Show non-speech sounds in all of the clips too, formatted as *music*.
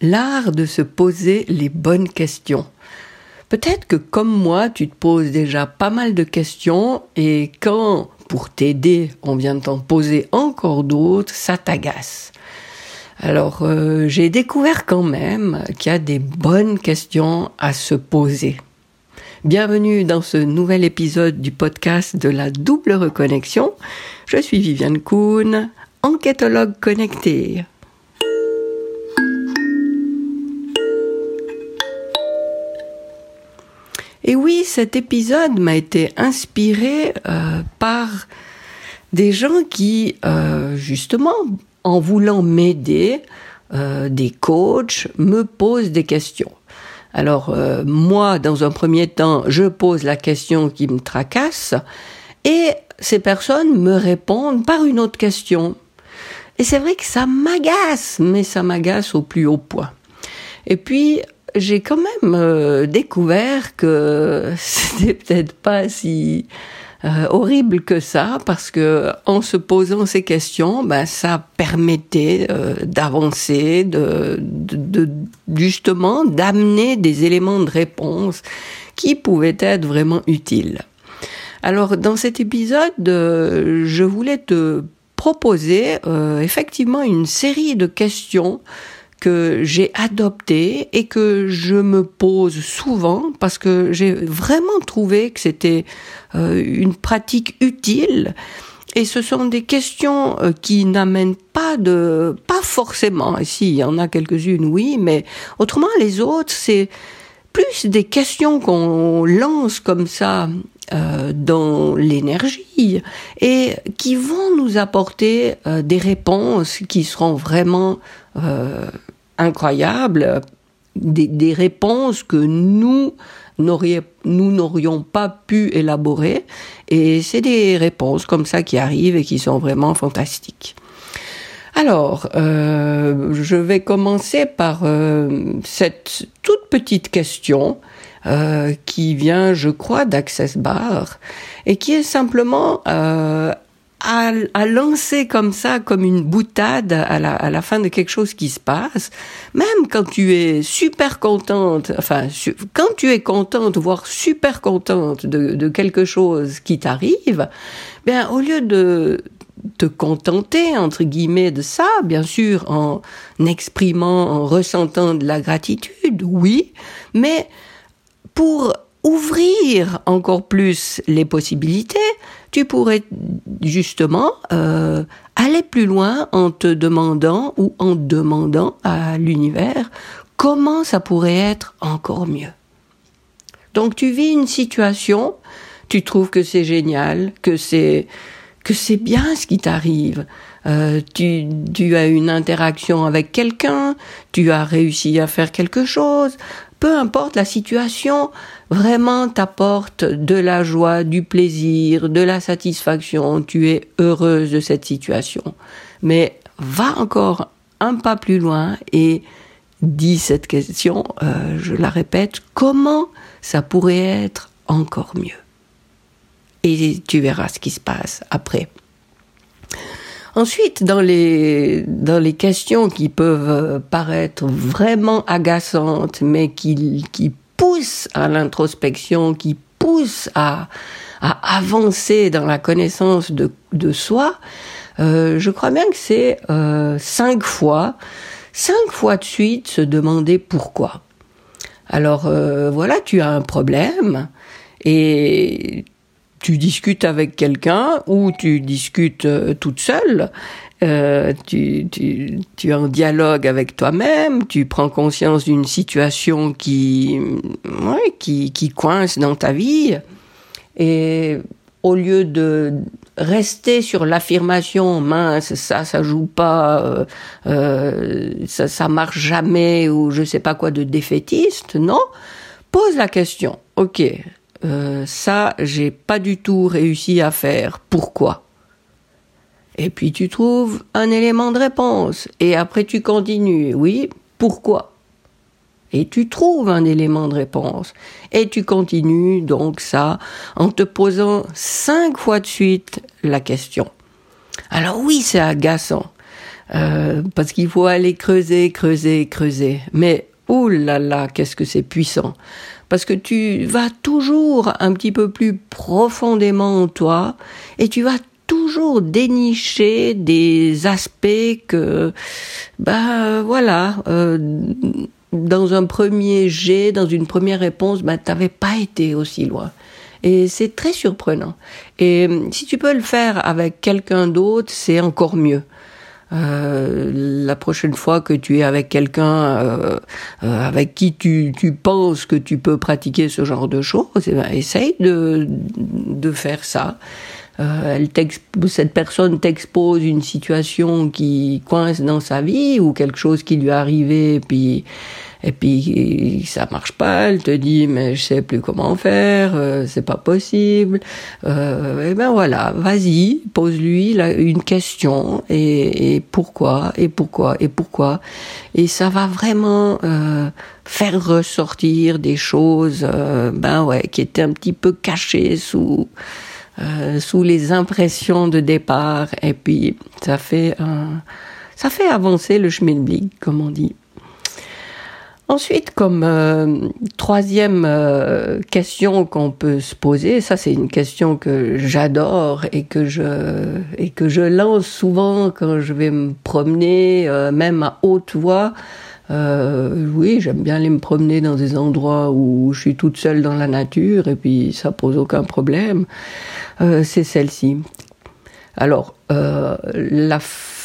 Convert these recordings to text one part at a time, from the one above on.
l'art de se poser les bonnes questions. Peut-être que comme moi, tu te poses déjà pas mal de questions et quand, pour t'aider, on vient de t'en poser encore d'autres, ça t'agace. Alors, euh, j'ai découvert quand même qu'il y a des bonnes questions à se poser. Bienvenue dans ce nouvel épisode du podcast de la double reconnexion. Je suis Viviane Kuhn, enquêtologue connectée. Et oui, cet épisode m'a été inspiré euh, par des gens qui, euh, justement, en voulant m'aider, euh, des coachs, me posent des questions. Alors moi, dans un premier temps, je pose la question qui me tracasse et ces personnes me répondent par une autre question. Et c'est vrai que ça m'agace, mais ça m'agace au plus haut point. Et puis, j'ai quand même euh, découvert que *laughs* c'était peut-être pas si euh, horrible que ça parce que en se posant ces questions, ben ça permettait euh, d'avancer, de, de, justement d'amener des éléments de réponse qui pouvaient être vraiment utiles. Alors dans cet épisode, je voulais te proposer effectivement une série de questions que j'ai adopté et que je me pose souvent parce que j'ai vraiment trouvé que c'était euh, une pratique utile. Et ce sont des questions euh, qui n'amènent pas de, pas forcément, si, il y en a quelques-unes, oui, mais autrement, les autres, c'est plus des questions qu'on lance comme ça euh, dans l'énergie et qui vont nous apporter euh, des réponses qui seront vraiment euh, incroyables, des, réponses que nous n'aurions pas pu élaborer et c'est des réponses comme ça qui arrivent et qui sont vraiment fantastiques. Alors, euh, je vais commencer par euh, cette toute petite question euh, qui vient, je crois, d'Access Bar et qui est simplement à, à, lancer comme ça, comme une boutade à la, à la, fin de quelque chose qui se passe, même quand tu es super contente, enfin, quand tu es contente, voire super contente de, de quelque chose qui t'arrive, bien, au lieu de te contenter, entre guillemets, de ça, bien sûr, en exprimant, en ressentant de la gratitude, oui, mais pour ouvrir encore plus les possibilités, tu pourrais justement euh, aller plus loin en te demandant ou en demandant à l'univers comment ça pourrait être encore mieux. Donc tu vis une situation, tu trouves que c'est génial, que c'est que c'est bien ce qui t'arrive. Euh, tu, as une interaction avec quelqu'un, tu as réussi à faire quelque chose, peu importe la situation, vraiment t'apporte de la joie, du plaisir, de la satisfaction, tu es heureuse de cette situation. Mais va encore un pas plus loin et dis cette question, euh, je la répète, comment ça pourrait être encore mieux? Et tu verras ce qui se passe après. Ensuite, dans les, dans les questions qui peuvent euh, paraître vraiment agaçantes, mais qui, qui poussent à l'introspection, qui poussent à, à avancer dans la connaissance de, de soi, euh, je crois bien que c'est euh, cinq fois, cinq fois de suite se demander pourquoi. Alors euh, voilà, tu as un problème et tu discutes avec quelqu'un ou tu discutes euh, toute seule, euh, tu, tu, tu es en dialogue avec toi-même, tu prends conscience d'une situation qui, ouais, qui, qui coince dans ta vie, et au lieu de rester sur l'affirmation mince, ça, ça joue pas, euh, euh, ça, ça marche jamais, ou je sais pas quoi de défaitiste, non, pose la question. Ok, euh, ça, j'ai pas du tout réussi à faire. Pourquoi? Et puis tu trouves un élément de réponse. Et après tu continues. Oui, pourquoi? Et tu trouves un élément de réponse. Et tu continues donc ça en te posant cinq fois de suite la question. Alors oui, c'est agaçant. Euh, parce qu'il faut aller creuser, creuser, creuser. Mais, oh là là, qu'est-ce que c'est puissant. Parce que tu vas toujours un petit peu plus profondément en toi et tu vas toujours dénicher des aspects que, bah voilà, euh, dans un premier jet, dans une première réponse, bah t'avais pas été aussi loin. Et c'est très surprenant. Et si tu peux le faire avec quelqu'un d'autre, c'est encore mieux. Euh, la prochaine fois que tu es avec quelqu'un euh, euh, avec qui tu, tu penses que tu peux pratiquer ce genre de choses, eh ben, essaye de, de faire ça. Euh, elle cette personne t'expose une situation qui coince dans sa vie ou quelque chose qui lui est arrivé, puis et puis ça marche pas, elle te dit mais je sais plus comment faire, euh, c'est pas possible. Euh, et ben voilà, vas-y, pose-lui une question et, et, pourquoi et pourquoi et pourquoi et ça va vraiment euh, faire ressortir des choses euh, ben ouais qui étaient un petit peu cachées sous euh, sous les impressions de départ et puis ça fait un ça fait avancer le comme on dit. Ensuite, comme euh, troisième euh, question qu'on peut se poser, ça c'est une question que j'adore et que je et que je lance souvent quand je vais me promener, euh, même à haute voix. oui, j'aime bien aller me promener dans des endroits où je suis toute seule dans la nature et puis ça pose aucun problème. c'est celle-ci. Alors, la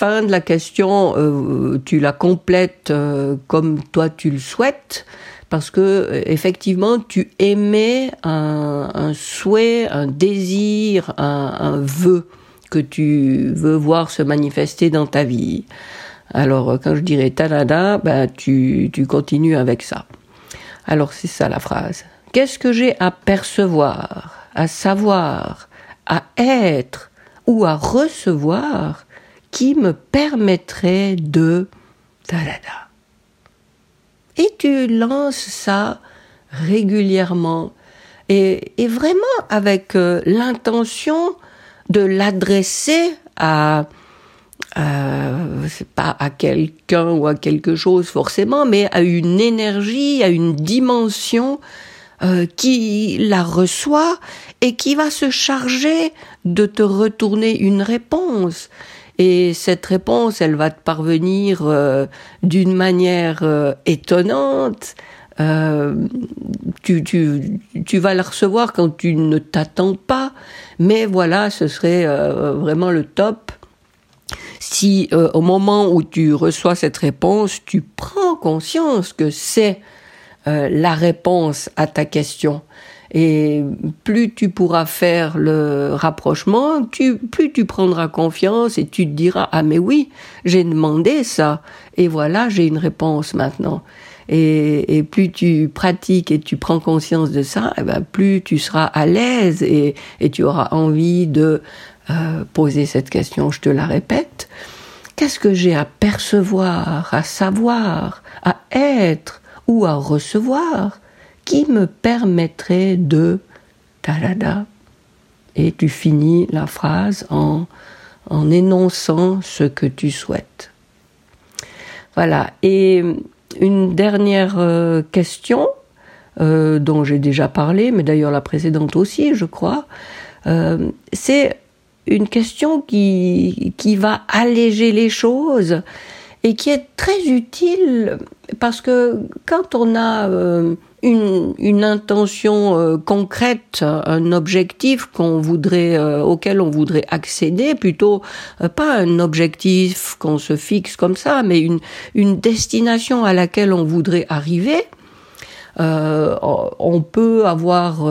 fin de la question, euh, tu la complètes euh, comme toi tu le souhaites, parce que euh, effectivement tu émets un, souhait, un désir, un, vœu que tu veux voir se manifester dans ta vie. Alors quand je dirais tanada, ben tu, tu continues avec ça. Alors c'est ça la phrase. Qu'est-ce que j'ai à percevoir, à savoir, à être ou à recevoir qui me permettrait de Et tu lances ça régulièrement et, vraiment avec euh, l'intention de l'adresser à euh, pas à quelqu'un ou à quelque chose forcément, mais à une énergie, à une dimension euh, qui la reçoit et qui va se charger de te retourner une réponse. Et cette réponse, elle va te parvenir euh, d'une manière euh, étonnante. Euh, tu, tu, tu, vas la recevoir quand tu ne t'attends pas. Mais voilà, ce serait vraiment le top. Si au moment où tu reçois cette réponse, tu prends conscience que c'est la réponse à ta question et plus tu pourras faire le rapprochement, tu, plus tu prendras confiance et tu te diras ah mais oui, j'ai demandé ça et voilà j'ai une réponse maintenant. Et, et, plus tu pratiques et tu prends conscience de ça, et eh ben plus tu seras à l'aise et, et, tu auras envie de euh, poser cette question. Je te la répète. Qu'est-ce que j'ai à percevoir, à savoir, à être ou à recevoir? Qui me permettrait de talada et tu finis la phrase en, en énonçant ce que tu souhaites. Voilà. Et une dernière euh, question euh, dont j'ai déjà parlé, mais d'ailleurs la précédente aussi, je crois, euh, c'est une question qui, qui va alléger les choses et qui est très utile parce que quand on a une, intention euh, concrète, un objectif qu'on voudrait, euh, auquel on voudrait accéder, plutôt euh, pas un objectif qu'on se fixe comme ça, mais une, une destination à laquelle on voudrait arriver. on peut avoir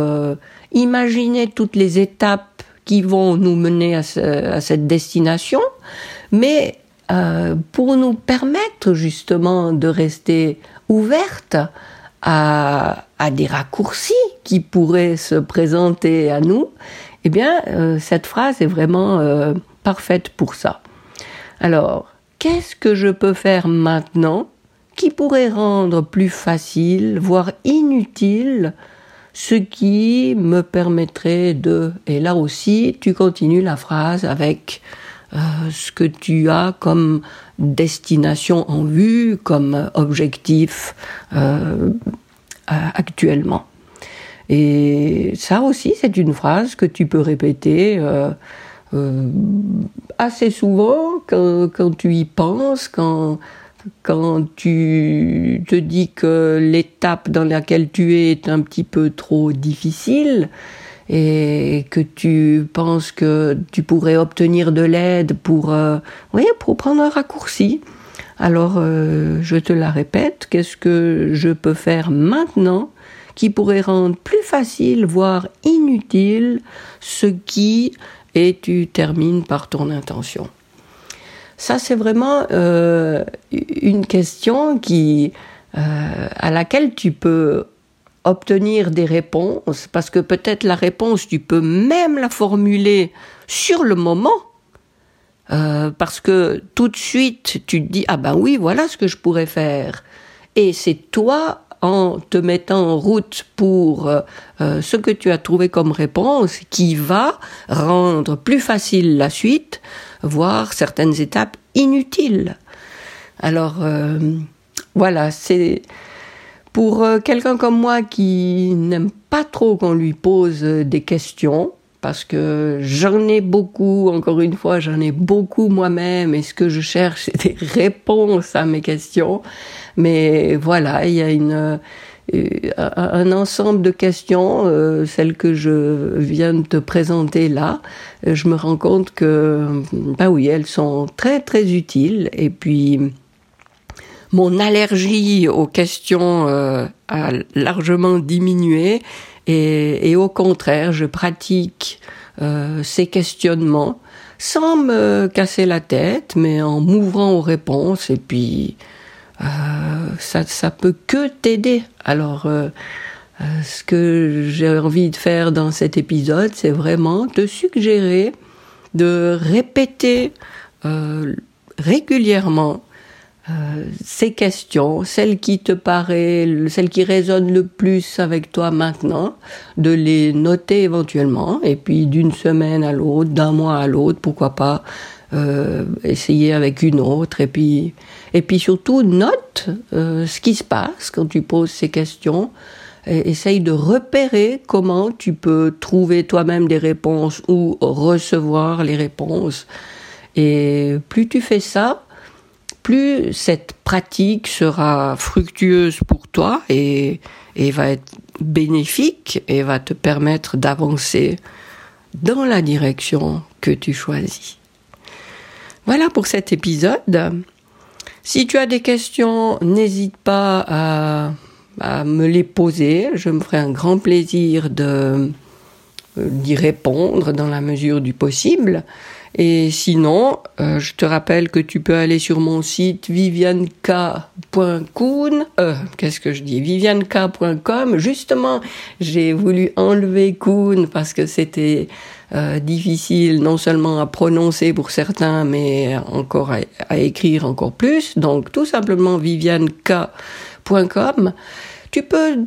imaginé toutes les étapes qui vont nous mener à, à cette destination, mais pour nous permettre justement de rester ouverte à, des raccourcis qui pourraient se présenter à nous, eh bien, euh, cette phrase est vraiment euh, parfaite pour ça. Alors, qu'est-ce que je peux faire maintenant qui pourrait rendre plus facile, voire inutile, ce qui me permettrait de... Et là aussi, tu continues la phrase avec ce que tu as comme destination en vue, comme objectif actuellement. Et ça aussi, c'est une phrase que tu peux répéter euh, euh, assez souvent quand, quand, tu y penses, quand, quand tu te dis que l'étape dans laquelle tu es est un petit peu trop difficile et que tu penses que tu pourrais obtenir de l'aide pour, euh, oui, pour prendre un raccourci. Alors, euh, je te la répète, qu'est-ce que je peux faire maintenant qui pourrait rendre plus facile, voire inutile, ce qui, et tu termines par ton intention? Ça, c'est vraiment euh, une question qui, à laquelle tu peux obtenir des réponses, parce que peut-être la réponse, tu peux même la formuler sur le moment, euh, parce que tout de suite, tu te dis, ah ben oui, voilà ce que je pourrais faire. Et c'est toi en te mettant en route pour euh, euh, ce que tu as trouvé comme réponse qui va rendre plus facile la suite, voire certaines étapes inutiles. Alors voilà, c'est pour quelqu'un comme moi qui n'aime pas trop qu'on lui pose des questions, parce que j'en ai beaucoup, encore une fois, j'en ai beaucoup moi-même, et ce que je cherche, *laughs* c'est des réponses à mes questions. Mais voilà, il y a une, euh, un ensemble de questions, euh, celles que je viens de te présenter là, euh, je me rends compte que, bah oui, elles sont très très utiles. Et puis, mon allergie aux questions a largement diminué. Et, et, au contraire, je pratique ces questionnements sans me casser la tête, mais en m'ouvrant aux réponses. Et puis, euh, ça, ça peut que t'aider. Alors, euh, euh, ce que j'ai envie de faire dans cet épisode, c'est vraiment te suggérer de répéter régulièrement ces questions, celles qui te paraissent, celles qui résonnent le plus avec toi maintenant, de les noter éventuellement, et puis d'une semaine à l'autre, d'un mois à l'autre, pourquoi pas, euh, essayer avec une autre, et puis, et puis surtout note euh, ce qui se passe quand tu poses ces questions. Et essaye de repérer comment tu peux trouver toi-même des réponses ou recevoir les réponses. Et plus tu fais ça, plus cette pratique sera fructueuse pour toi et, va être bénéfique et va te permettre d'avancer dans la direction que tu choisis. Voilà pour cet épisode. Si tu as des questions, n'hésite pas à, me les poser. Je me ferai un grand plaisir de d'y répondre dans la mesure du possible. Et sinon, euh, je te rappelle que tu peux aller sur mon site vivianka.coon, euh, qu'est-ce que je dis, vivianka.com. Justement, j'ai voulu enlever coon parce que c'était euh, difficile non seulement à prononcer pour certains, mais encore à, écrire encore plus. Donc tout simplement vivianeka.com. Tu peux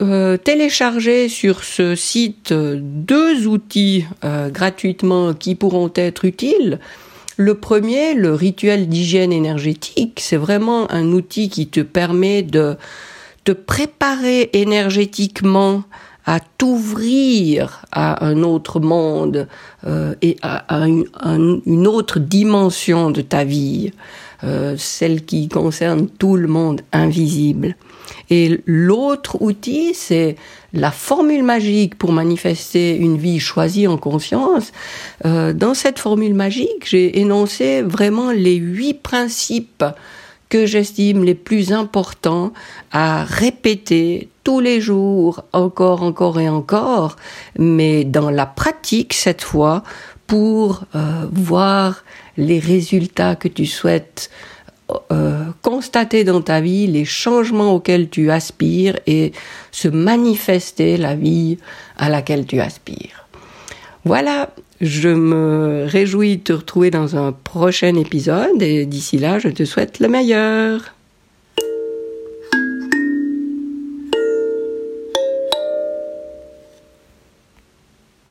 euh, télécharger sur ce site deux outils euh, gratuitement qui pourront être utiles. Le premier, le rituel d'hygiène énergétique, c'est vraiment un outil qui te permet de te préparer énergétiquement à t'ouvrir à un autre monde euh, et à, une, autre dimension de ta vie, euh, celle qui concerne tout le monde invisible. Et l'autre outil, c'est la formule magique pour manifester une vie choisie en conscience. Euh, dans cette formule magique, j'ai énoncé vraiment les huit principes que j'estime les plus importants à répéter tous les jours, encore, encore et encore, mais dans la pratique cette fois, pour euh, voir les résultats que tu souhaites euh, constater dans ta vie, les changements auxquels tu aspires et se manifester la vie à laquelle tu aspires. Voilà, je me réjouis de te retrouver dans un prochain épisode et d'ici là, je te souhaite le meilleur.